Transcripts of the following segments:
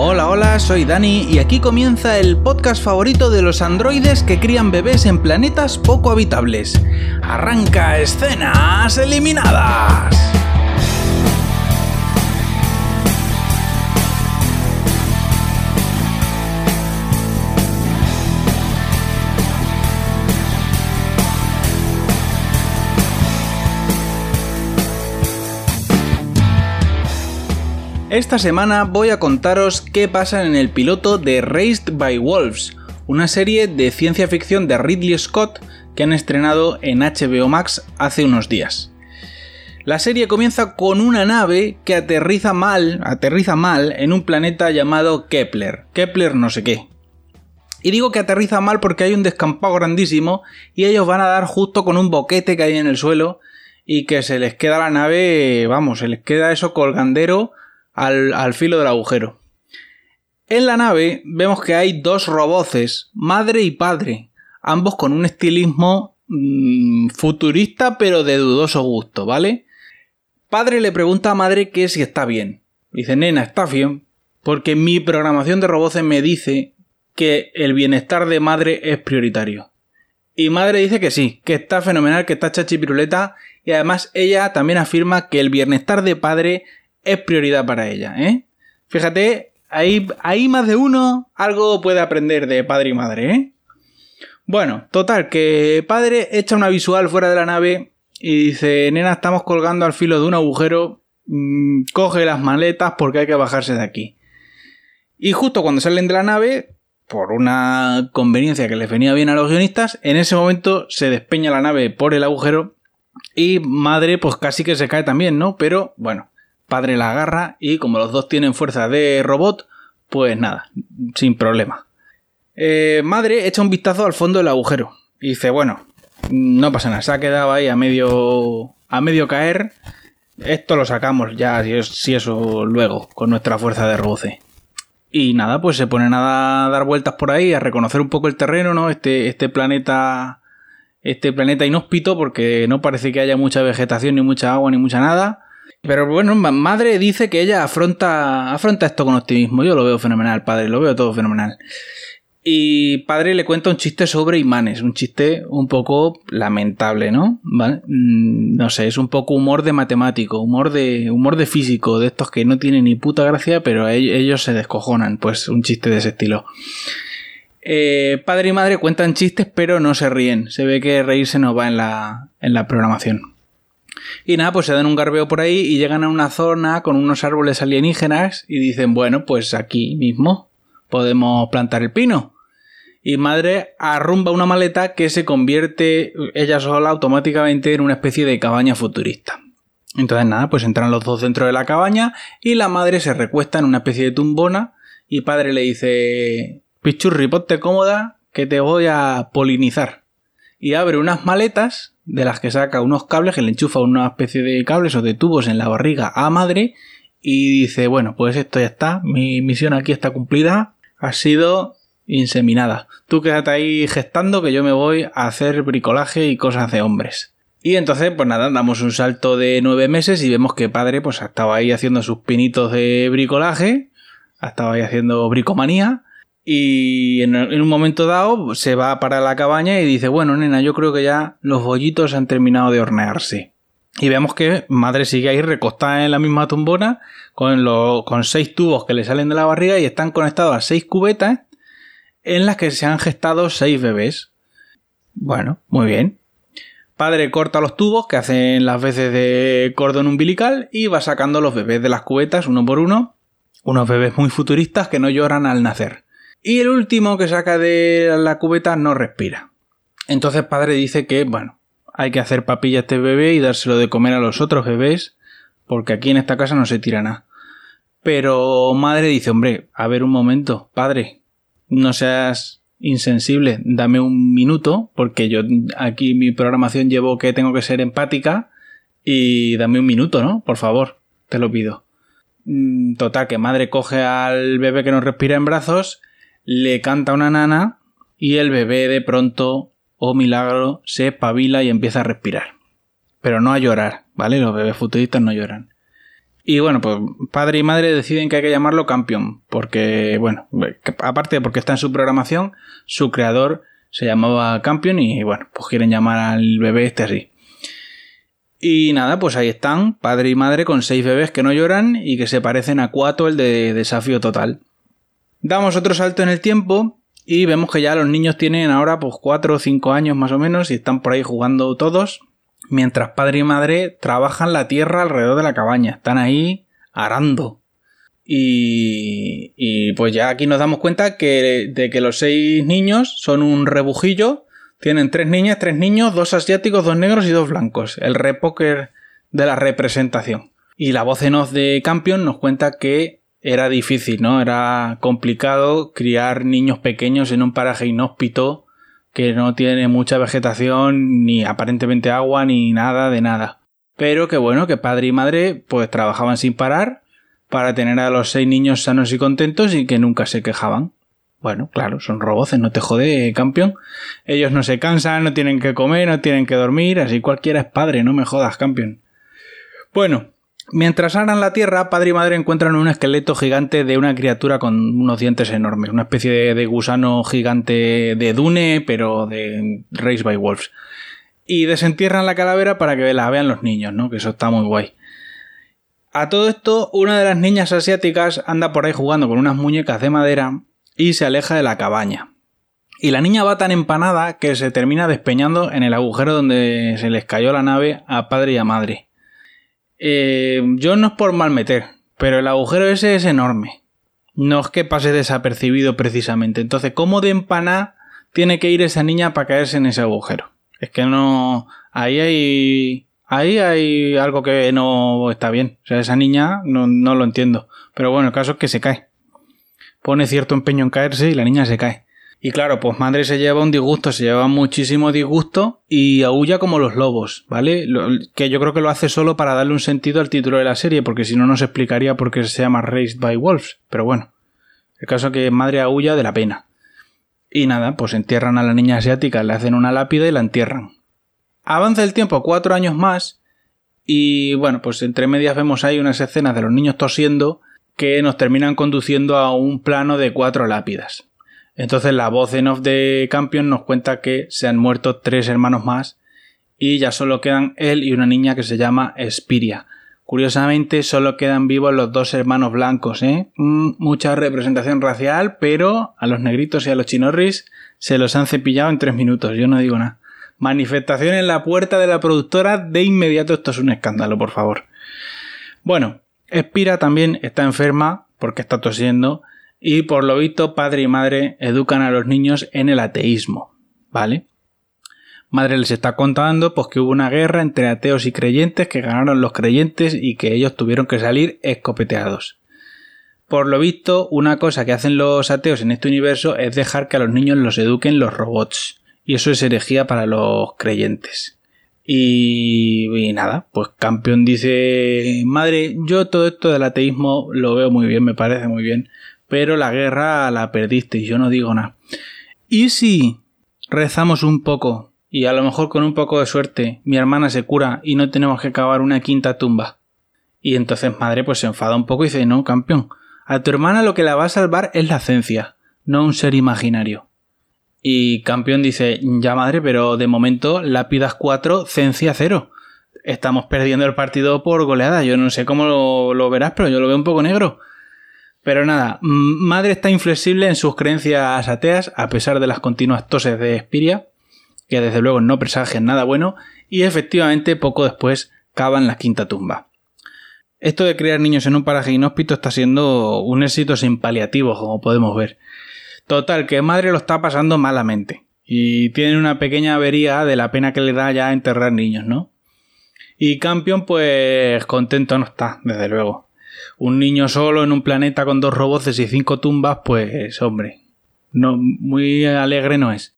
Hola, hola, soy Dani y aquí comienza el podcast favorito de los androides que crían bebés en planetas poco habitables. Arranca escenas eliminadas. Esta semana voy a contaros qué pasa en el piloto de Raised by Wolves, una serie de ciencia ficción de Ridley Scott que han estrenado en HBO Max hace unos días. La serie comienza con una nave que aterriza mal, aterriza mal en un planeta llamado Kepler. Kepler no sé qué. Y digo que aterriza mal porque hay un descampado grandísimo y ellos van a dar justo con un boquete que hay en el suelo y que se les queda la nave, vamos, se les queda eso colgandero al, filo del agujero. En la nave vemos que hay dos roboces, madre y padre, ambos con un estilismo mm, futurista pero de dudoso gusto, ¿vale? Padre le pregunta a madre que si está bien. Dice, nena, está bien, porque mi programación de roboces me dice que el bienestar de madre es prioritario. Y madre dice que sí, que está fenomenal, que está chachi piruleta, y además ella también afirma que el bienestar de padre es prioridad para ella, ¿eh? Fíjate, ahí, ahí más de uno algo puede aprender de padre y madre, ¿eh? Bueno, total, que padre echa una visual fuera de la nave y dice, nena, estamos colgando al filo de un agujero, mm, coge las maletas porque hay que bajarse de aquí. Y justo cuando salen de la nave, por una conveniencia que les venía bien a los guionistas, en ese momento se despeña la nave por el agujero y madre pues casi que se cae también, ¿no? Pero bueno, padre la agarra y como los dos tienen fuerza de robot, pues nada, sin problema. Eh, madre echa un vistazo al fondo del agujero y dice, bueno, no pasa nada, se ha quedado ahí a medio, a medio caer. Esto lo sacamos ya, si, eso luego, con nuestra fuerza de roce. Y nada, pues se ponen a dar vueltas por ahí, a reconocer un poco el terreno, ¿no? Este, este planeta. Este planeta inhóspito, porque no parece que haya mucha vegetación, ni mucha agua, ni mucha nada. Pero bueno, madre dice que ella afronta, afronta esto con optimismo. Yo lo veo fenomenal, padre, lo veo todo fenomenal. Y padre le cuenta un chiste sobre imanes, un chiste un poco lamentable, ¿no? Mm, no sé, es un poco humor de matemático, humor de, humor de físico, de estos que no tienen ni puta gracia, pero ellos se descojonan, pues un chiste de ese estilo. Eh, padre y madre cuentan chistes, pero no se ríen. Se ve que reírse no va en la, en la programación. Y nada, pues se dan un garbeo por ahí y llegan a una zona con unos árboles alienígenas y dicen, bueno, pues aquí mismo podemos plantar el pino. Y madre arrumba una maleta que se convierte ella sola automáticamente en una especie de cabaña futurista. Entonces nada, pues entran los dos dentro de la cabaña y la madre se recuesta en una especie de tumbona y padre le dice, pichurri, ponte cómoda que te voy a polinizar. Y abre unas maletas de las que saca unos cables que le enchufa una especie de cables o de tubos en la barriga a madre y dice, bueno, pues esto ya está, mi misión aquí está cumplida, ha sido inseminada. Tú quédate ahí gestando que yo me voy a hacer bricolaje y cosas de hombres. Y entonces, pues nada, damos un salto de nueve meses y vemos que padre pues estaba ahí haciendo sus pinitos de bricolaje, estaba ahí haciendo bricomanía y en, un momento dado se va para la cabaña y dice, bueno, nena, yo creo que ya los bollitos han terminado de hornearse. Y vemos que madre sigue ahí recostada en la misma tumbona con, con seis tubos que le salen de la barriga y están conectados a seis cubetas en las que se han gestado seis bebés. Bueno, muy bien. Padre corta los tubos que hacen las veces de cordón umbilical y va sacando los bebés de las cubetas uno por uno. Unos bebés muy futuristas que no lloran al nacer. Y el último que saca de la cubeta no respira. Entonces padre dice que, bueno, hay que hacer papilla a este bebé y dárselo de comer a los otros bebés, porque aquí en esta casa no se tira nada. Pero madre dice, hombre, a ver un momento, padre, no seas insensible, dame un minuto, porque yo aquí mi programación llevo que tengo que ser empática, y dame un minuto, ¿no? Por favor, te lo pido. Mm, total, que madre coge al bebé que no respira en brazos le canta una nana y el bebé de pronto, oh milagro, se espabila y empieza a respirar. Pero no a llorar, ¿vale? Los bebés futuristas no lloran. Y bueno, pues padre y madre deciden que hay que llamarlo Campion, porque, bueno, aparte porque está en su programación, su creador se llamaba Campion y bueno, pues quieren llamar al bebé este así. Y nada, pues ahí están, padre y madre con seis bebés que no lloran y que se parecen a Cuatro, el de Desafío Total. Damos otro salto en el tiempo y vemos que ya los niños tienen ahora pues cuatro o cinco años más o menos y están por ahí jugando todos, mientras padre y madre trabajan la tierra alrededor de la cabaña, están ahí arando. Y, y pues ya aquí nos damos cuenta que, de que los seis niños son un rebujillo tienen tres niñas, tres niños, dos asiáticos, dos negros y dos blancos. El repoker de la representación. Y la voz en off de Campion nos cuenta que era difícil, ¿no? Era complicado criar niños pequeños en un paraje inhóspito que no tiene mucha vegetación, ni aparentemente agua, ni nada de nada. Pero que bueno, que padre y madre pues trabajaban sin parar para tener a los seis niños sanos y contentos y que nunca se quejaban. Bueno, claro, son roboces, no te jode, campeón. Ellos no se cansan, no tienen que comer, no tienen que dormir, así cualquiera es padre, no me jodas, campeón. Bueno, mientras aran la tierra, padre y madre encuentran un esqueleto gigante de una criatura con unos dientes enormes, una especie de, gusano gigante de Dune, pero de Race by Wolves. Y desentierran la calavera para que la vean los niños, ¿no? Que eso está muy guay. A todo esto, una de las niñas asiáticas anda por ahí jugando con unas muñecas de madera y se aleja de la cabaña. Y la niña va tan empanada que se termina despeñando en el agujero donde se les cayó la nave a padre y a madre. Eh, yo no es por mal meter, pero el agujero ese es enorme. No es que pase desapercibido precisamente. Entonces, ¿cómo de empaná tiene que ir esa niña para caerse en ese agujero? Es que no. Ahí hay. Ahí hay algo que no está bien. O sea, esa niña no, no lo entiendo. Pero bueno, el caso es que se cae pone cierto empeño en caerse y la niña se cae. Y claro, pues madre se lleva un disgusto, se lleva muchísimo disgusto y aúlla como los lobos, ¿vale? que yo creo que lo hace solo para darle un sentido al título de la serie, porque si no, no se explicaría por qué se llama Raised by Wolves. Pero bueno, el caso es que madre aúlla de la pena. Y nada, pues entierran a la niña asiática, le hacen una lápida y la entierran. Avanza el tiempo cuatro años más y bueno, pues entre medias vemos ahí unas escenas de los niños tosiendo que nos terminan conduciendo a un plano de cuatro lápidas. Entonces la voz en off de Campion nos cuenta que se han muerto tres hermanos más y ya solo quedan él y una niña que se llama Espiria. Curiosamente solo quedan vivos los dos hermanos blancos, ¿eh? Mm, mucha representación racial, pero a los negritos y a los chinorris se los han cepillado en tres minutos, yo no digo nada. Manifestación en la puerta de la productora, de inmediato esto es un escándalo, por favor. Bueno, Espira también está enferma porque está tosiendo y por lo visto padre y madre educan a los niños en el ateísmo, ¿vale? Madre les está contando pues que hubo una guerra entre ateos y creyentes que ganaron los creyentes y que ellos tuvieron que salir escopeteados. Por lo visto, una cosa que hacen los ateos en este universo es dejar que a los niños los eduquen los robots, y eso es herejía para los creyentes. Y, nada, pues Campeón dice, madre, yo todo esto del ateísmo lo veo muy bien, me parece muy bien, pero la guerra la perdiste y yo no digo nada. ¿Y si rezamos un poco y a lo mejor con un poco de suerte mi hermana se cura y no tenemos que cavar una quinta tumba? Y entonces madre pues se enfada un poco y dice, no, campeón, a tu hermana lo que la va a salvar es la ciencia, no un ser imaginario. Y Campeón dice, ya madre, pero de momento Lápidas 4, Cencia 0. Estamos perdiendo el partido por goleada. Yo no sé cómo lo, verás, pero yo lo veo un poco negro. Pero nada, madre está inflexible en sus creencias ateas, a pesar de las continuas toses de Espiria, que desde luego no presagian nada bueno, y efectivamente poco después cavan la quinta tumba. Esto de criar niños en un paraje inhóspito está siendo un éxito sin paliativos, como podemos ver. Total, que madre lo está pasando malamente. Y tiene una pequeña avería de la pena que le da ya enterrar niños, ¿no? Y Campion, pues contento no está, desde luego. Un niño solo en un planeta con dos robots y cinco tumbas, pues hombre, no, muy alegre no es.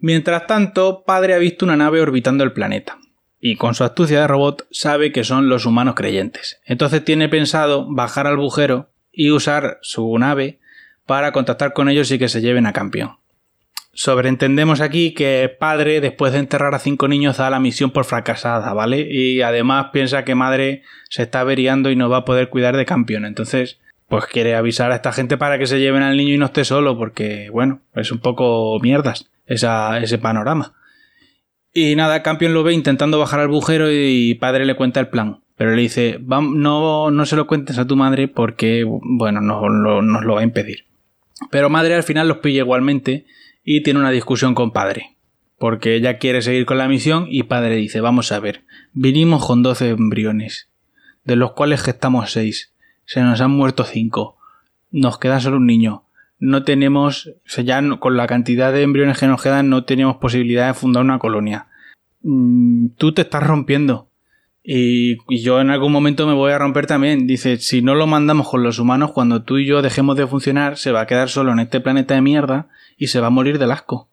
Mientras tanto, padre ha visto una nave orbitando el planeta. Y con su astucia de robot sabe que son los humanos creyentes. Entonces tiene pensado bajar al bujero y usar su nave para contactar con ellos y que se lleven a campeón. Sobreentendemos aquí que padre, después de enterrar a cinco niños, da la misión por fracasada, ¿vale? Y además piensa que madre se está averiando y no va a poder cuidar de campeón. Entonces, pues quiere avisar a esta gente para que se lleven al niño y no esté solo, porque, bueno, es un poco mierdas ese panorama. Y nada, Campion lo ve intentando bajar al bujero y padre le cuenta el plan. Pero le dice, no, no se lo cuentes a tu madre porque, bueno, nos lo va a impedir. Pero madre al final los pilla igualmente y tiene una discusión con padre. Porque ella quiere seguir con la misión y padre dice, vamos a ver, vinimos con 12 embriones, de los cuales gestamos 6. Se nos han muerto 5. Nos queda solo un niño. No tenemos, ya con la cantidad de embriones que nos quedan no tenemos posibilidad de fundar una colonia. Mm, tú te estás rompiendo. Y, yo en algún momento me voy a romper también. Dice, si no lo mandamos con los humanos, cuando tú y yo dejemos de funcionar, se va a quedar solo en este planeta de mierda y se va a morir del asco.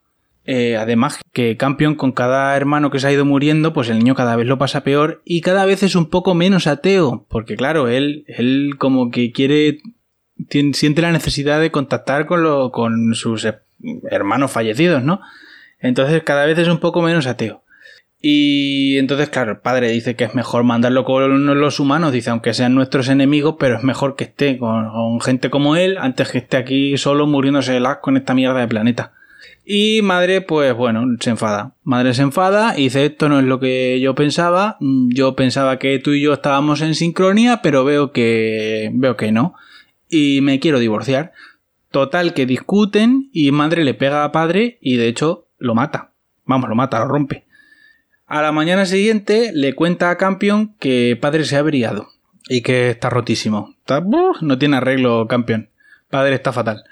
Eh, además que Campion con cada hermano que se ha ido muriendo, pues el niño cada vez lo pasa peor y cada vez es un poco menos ateo, porque claro, él, él como que quiere, siente la necesidad de contactar con, lo, con sus hermanos fallecidos, ¿no? Entonces cada vez es un poco menos ateo. Y entonces, claro, el padre dice que es mejor mandarlo con los humanos, dice, aunque sean nuestros enemigos, pero es mejor que esté con, gente como él antes que esté aquí solo muriéndose de asco en esta mierda de planeta. Y madre, pues bueno, se enfada. Madre se enfada y dice, esto no es lo que yo pensaba. Yo pensaba que tú y yo estábamos en sincronía, pero veo que, veo que no. Y me quiero divorciar. Total, que discuten y madre le pega a padre y de hecho lo mata. Vamos, lo mata, lo rompe. A la mañana siguiente le cuenta a Campion que padre se ha averiado y que está rotísimo. no tiene arreglo, Campion. Padre está fatal.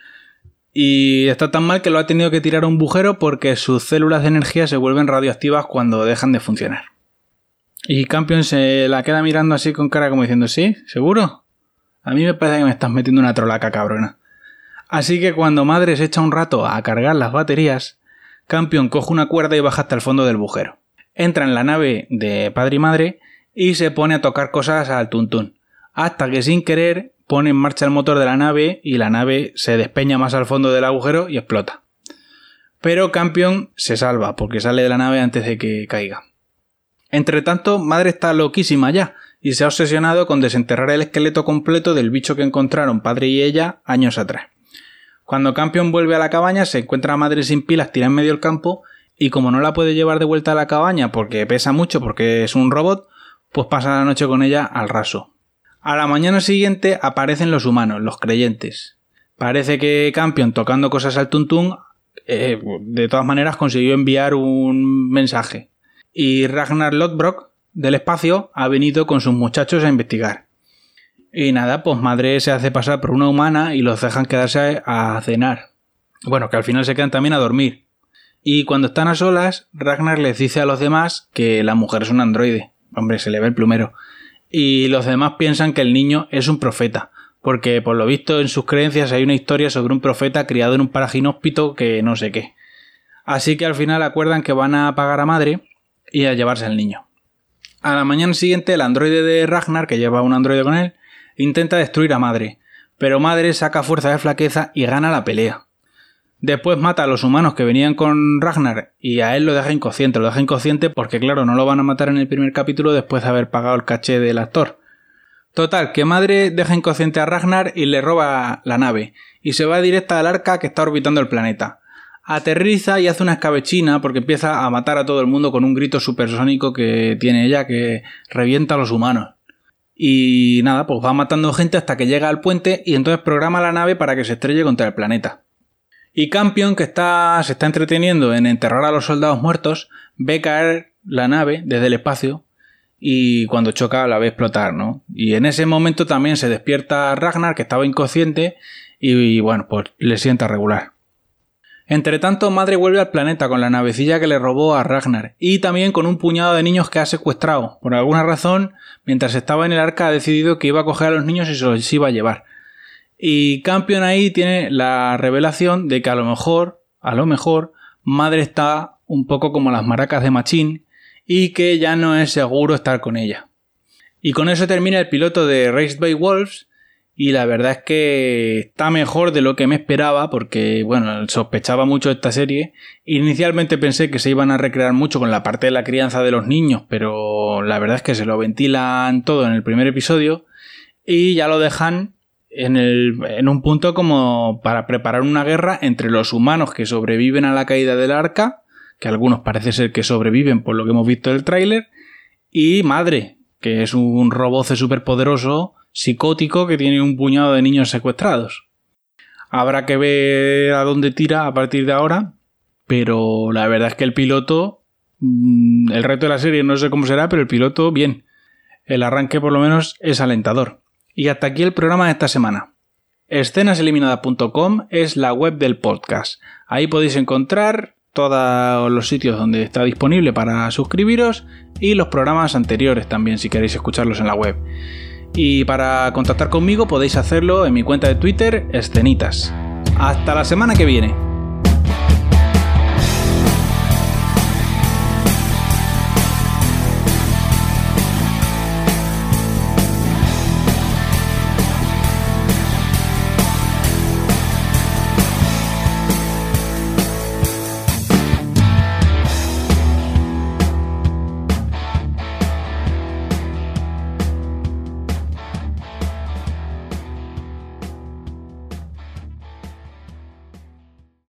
Y está tan mal que lo ha tenido que tirar a un bujero porque sus células de energía se vuelven radioactivas cuando dejan de funcionar. Y Campion se la queda mirando así con cara como diciendo, ¿sí? ¿Seguro? A mí me parece que me estás metiendo una trolaca cabrona. Así que cuando madre se echa un rato a cargar las baterías, Campion coge una cuerda y baja hasta el fondo del bujero entra en la nave de padre y madre y se pone a tocar cosas al tuntún. Hasta que sin querer pone en marcha el motor de la nave y la nave se despeña más al fondo del agujero y explota. Pero Campion se salva porque sale de la nave antes de que caiga. Entre tanto, Madre está loquísima ya y se ha obsesionado con desenterrar el esqueleto completo del bicho que encontraron padre y ella años atrás. Cuando Campion vuelve a la cabaña se encuentra a Madre sin pilas tirada en medio del campo y como no la puede llevar de vuelta a la cabaña porque pesa mucho, porque es un robot, pues pasa la noche con ella al raso. A la mañana siguiente aparecen los humanos, los creyentes. Parece que Campion, tocando cosas al tuntún, eh, de todas maneras consiguió enviar un mensaje. Y Ragnar Lodbrok, del espacio, ha venido con sus muchachos a investigar. Y nada, pues madre se hace pasar por una humana y los dejan quedarse a cenar. Bueno, que al final se quedan también a dormir. Y cuando están a solas, Ragnar les dice a los demás que la mujer es un androide. Hombre, se le ve el plumero. Y los demás piensan que el niño es un profeta, porque por lo visto en sus creencias hay una historia sobre un profeta criado en un paraginóspito que no sé qué. Así que al final acuerdan que van a pagar a madre y a llevarse al niño. A la mañana siguiente, el androide de Ragnar, que lleva un androide con él, intenta destruir a madre, pero madre saca fuerza de flaqueza y gana la pelea. Después mata a los humanos que venían con Ragnar y a él lo deja inconsciente. Lo deja inconsciente porque, claro, no lo van a matar en el primer capítulo después de haber pagado el caché del actor. Total, que madre deja inconsciente a Ragnar y le roba la nave, y se va directa al arca que está orbitando el planeta. Aterriza y hace una escabechina porque empieza a matar a todo el mundo con un grito supersónico que tiene ella que revienta a los humanos. Y nada, pues va matando gente hasta que llega al puente y entonces programa la nave para que se estrelle contra el planeta. Y Campion, que está, se está entreteniendo en enterrar a los soldados muertos, ve caer la nave desde el espacio y cuando choca la ve explotar, ¿no? Y en ese momento también se despierta Ragnar, que estaba inconsciente, y, bueno, pues le sienta regular. Entre tanto, Madre vuelve al planeta con la navecilla que le robó a Ragnar y también con un puñado de niños que ha secuestrado. Por alguna razón, mientras estaba en el arca ha decidido que iba a coger a los niños y se los iba a llevar. Y Campion ahí tiene la revelación de que a lo mejor, a lo mejor, Madre está un poco como las maracas de Machín y que ya no es seguro estar con ella. Y con eso termina el piloto de Raised by Wolves y la verdad es que está mejor de lo que me esperaba porque, bueno, sospechaba mucho esta serie. Inicialmente pensé que se iban a recrear mucho con la parte de la crianza de los niños, pero la verdad es que se lo ventilan todo en el primer episodio y ya lo dejan en, un punto como para preparar una guerra entre los humanos que sobreviven a la caída del arca, que algunos parece ser que sobreviven por lo que hemos visto del tráiler, y Madre, que es un roboce superpoderoso psicótico que tiene un puñado de niños secuestrados. Habrá que ver a dónde tira a partir de ahora, pero la verdad es que el piloto, mm, el reto de la serie no sé cómo será, pero el piloto bien. El arranque por lo menos es alentador. Y hasta aquí el programa de esta semana. Escenaseliminadas.com es la web del podcast. Ahí podéis encontrar todos los sitios donde está disponible para suscribiros y los programas anteriores también si queréis escucharlos en la web. Y para contactar conmigo podéis hacerlo en mi cuenta de Twitter, escenitas. Hasta la semana que viene.